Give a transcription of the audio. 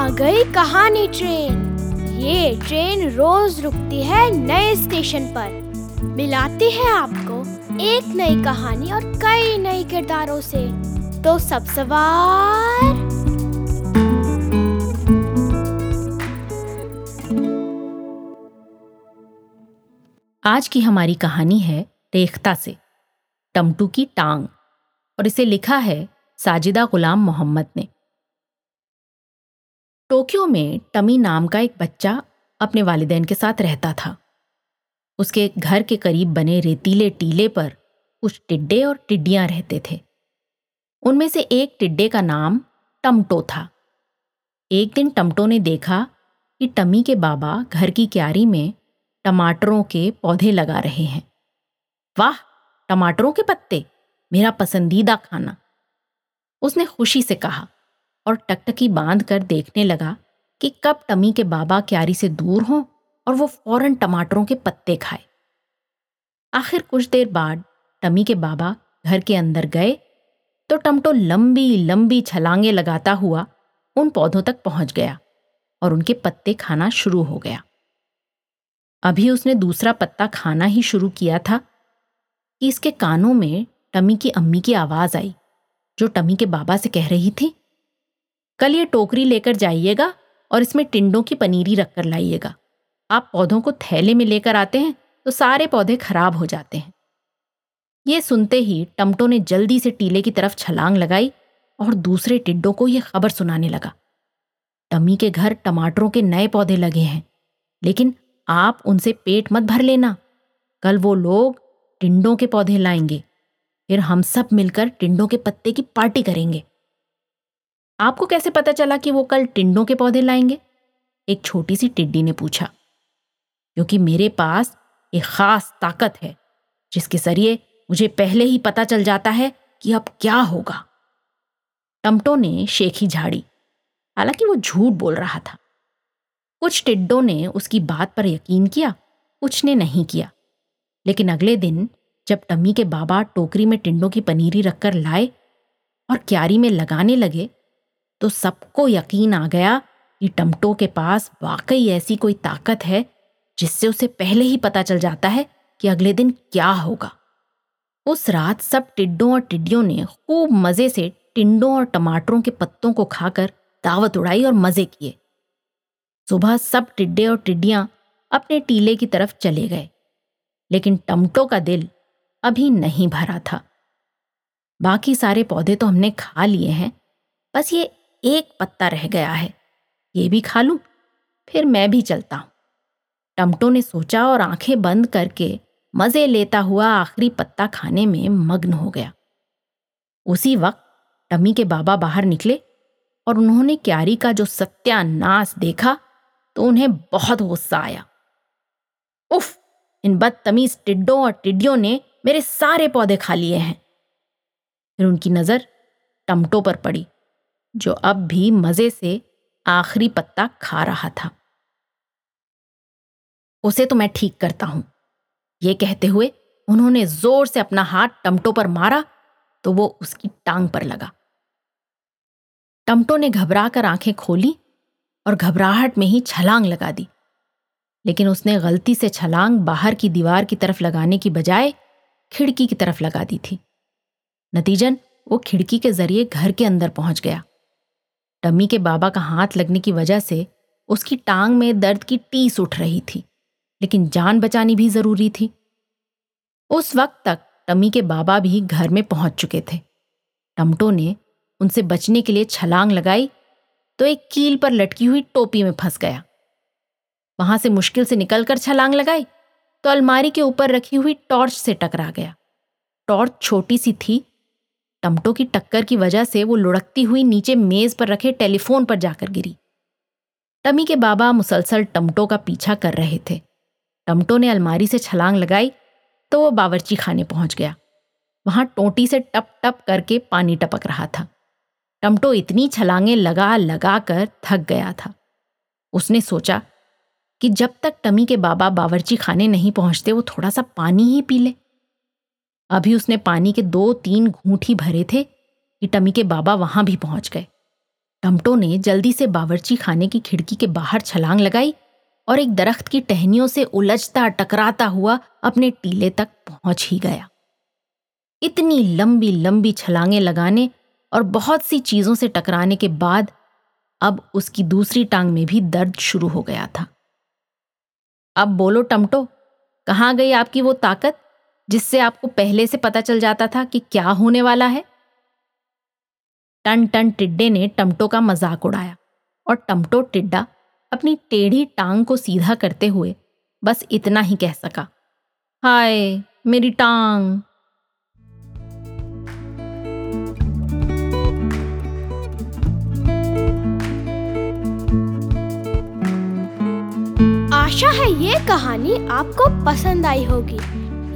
कहानी ट्रेन। ये ट्रेन रोज रुकती है नए स्टेशन पर। मिलाती है आपको एक नई कहानी और कई नए किरदारों से। तो सब सवार। आज की हमारी कहानी है रेखता से। टमटू की टांग। और इसे लिखा है साजिदा गुलाम मोहम्मद ने। टोक्यो में टमी नाम का एक बच्चा अपने वालदेन के साथ रहता था। उसके घर के करीब बने रेतीले टीले पर कुछ टिड्डे और टिड्डियाँ रहते थे। उनमें से एक टिड्डे का नाम टमटो था। एक दिन टमटो ने देखा कि टमी के बाबा घर की क्यारी में टमाटरों के पौधे लगा रहे हैं। वाह, टमाटरों के पत्ते! मेरा पसंदीदा खाना! उसने खुशी से कहा। और टकटकी बाँध कर देखने लगा कि कब टमी के बाबा क्यारी से दूर हों और वो फ़ौरन टमाटरों के पत्ते खाए। आखिर कुछ देर बाद टमी के बाबा घर के अंदर गए तो टमटो लंबी लंबी छलांगे लगाता हुआ उन पौधों तक पहुँच गया और उनके पत्ते खाना शुरू हो गया। अभी उसने दूसरा पत्ता खाना ही शुरू किया था कि इसके कानों में टमी की अम्मी की आवाज़ आई, जो टमी के बाबा से कह रही थी कल ये टोकरी लेकर जाइएगा और इसमें टिंडों की पनीरी रखकर लाइएगा। आप पौधों को थैले में लेकर आते हैं तो सारे पौधे खराब हो जाते हैं। ये सुनते ही टमटो ने जल्दी से टीले की तरफ़ छलांग लगाई और दूसरे टिड्डों को यह खबर सुनाने लगा। टमी के घर टमाटरों के नए पौधे लगे हैं, लेकिन आप उनसे पेट मत भर लेना। कल वो लोग टिंडों के पौधे लाएँगे, फिर हम सब मिलकर टिंडों के पत्ते की पार्टी करेंगे। आपको कैसे पता चला कि वो कल टिंडों के पौधे लाएँगे? एक छोटी सी टिड्डी ने पूछा। क्योंकि मेरे पास एक खास ताकत है, जिसके ज़रिए मुझे पहले ही पता चल जाता है कि अब क्या होगा। टमटो ने शेखी झाड़ी। हालाँकि वो झूठ बोल रहा था। कुछ टिड्डों ने उसकी बात पर यकीन किया, कुछ ने नहीं किया। लेकिन अगले दिन, जब टमी के बाबा टोकरी में टिंडों की पनीरी रखकर लाए और क्यारी में लगाने लगे तो सबको यकीन आ गया कि टमटो के पास वाकई ऐसी कोई ताकत है, जिससे उसे पहले ही पता चल जाता है कि अगले दिन क्या होगा। उस रात सब टिड्डों और टिड्डियों ने खूब मज़े से टिंडों और टमाटरों के पत्तों को खाकर दावत उड़ाई और मज़े किए। सुबह सब टिड्डे और टिड्डियाँ अपने टीले की तरफ़ चले गए, लेकिन टमटो का दिल अभी नहीं भरा था। बाकी सारे पौधे तो हमने खा लिए हैं, बस ये एक पत्ता रह गया है। ये भी खा लूँ? फिर मैं भी चलता हूँ। टमटो ने सोचा और आँखें बंद करके मज़े लेता हुआ आखिरी पत्ता खाने में मग्न हो गया। उसी वक्त टमी के बाबा बाहर निकले और उन्होंने क्यारी का जो सत्यानाश देखा तो उन्हें बहुत गुस्सा आया। उफ! इन बदतमीज टिड्डों और टिड्डियों ने मेरे सारे पौधे खा लिए हैं। फिर उनकी नज़र टमटो पर पड़ी। जो अब भी मज़े से आखिरी पत्ता खा रहा था। उसे तो मैं ठीक करता हूँ। ये कहते हुए उन्होंने ज़ोर से अपना हाथ टमटो पर मारा तो वो उसकी टांग पर लगा। टमटो ने घबरा कर आँखें खोली और घबराहट में ही छलांग लगा दी। लेकिन उसने गलती से छलांग बाहर की दीवार की तरफ़ लगाने की बजाय खिड़की की तरफ़ लगा दी थी। नतीजन, वो खिड़की के ज़रिए घर के अंदर पहुँच गया। टम्मी के बाबा का हाथ लगने की वजह से उसकी टांग में दर्द की टीस उठ रही थी, लेकिन जान बचानी भी ज़रूरी थी। उस वक्त तक टमी के बाबा भी घर में पहुँच चुके थे। टमटो ने उनसे बचने के लिए छलांग लगाई तो एक कील पर लटकी हुई टोपी में फंस गया। वहाँ से मुश्किल से निकलकर छलांग लगाई तो अलमारी के ऊपर रखी हुई टॉर्च से टकरा गया। टॉर्च छोटी सी थी टमटो की टक्कर की वजह से वो लुढ़कती हुई नीचे मेज पर रखे टेलीफोन पर जाकर गिरी। टमी के बाबा मुसलसल टमटो का पीछा कर रहे थे। टमटो ने अलमारी से छलांग लगाई तो वो बावर्ची खाने पहुँच गया। वहाँ टोटी से टप टप करके पानी टपक रहा था। टमटो इतनी छलांगे लगा लगा कर थक गया था। उसने सोचा कि जब तक टमी के बाबा बावर्ची खाने नहीं पहुँचते वो थोड़ा सा पानी ही पी ले। अभी उसने पानी के दो तीन घूंट ही भरे थे कि टमी के बाबा वहाँ भी पहुँच गए। टमटो ने जल्दी से बावर्ची खाने की खिड़की के बाहर छलांग लगाई और एक दरख्त की टहनियों से उलझता टकराता हुआ अपने टीले तक पहुँच ही गया। इतनी लंबी लंबी छलांगे लगाने और बहुत सी चीज़ों से टकराने के बाद अब उसकी दूसरी टांग में भी दर्द शुरू हो गया था। अब बोलो टमटो, कहाँ गई आपकी वो ताकत? जिससे आपको पहले से पता चल जाता था कि क्या होने वाला है। टन टन टिड्डे ने टमटो का मज़ाक उड़ाया और टमटो टिड्डा अपनी टेढ़ी टांग को सीधा करते हुए बस इतना ही कह सका, हाय, मेरी टांग! आशा है ये कहानी आपको पसंद आई होगी।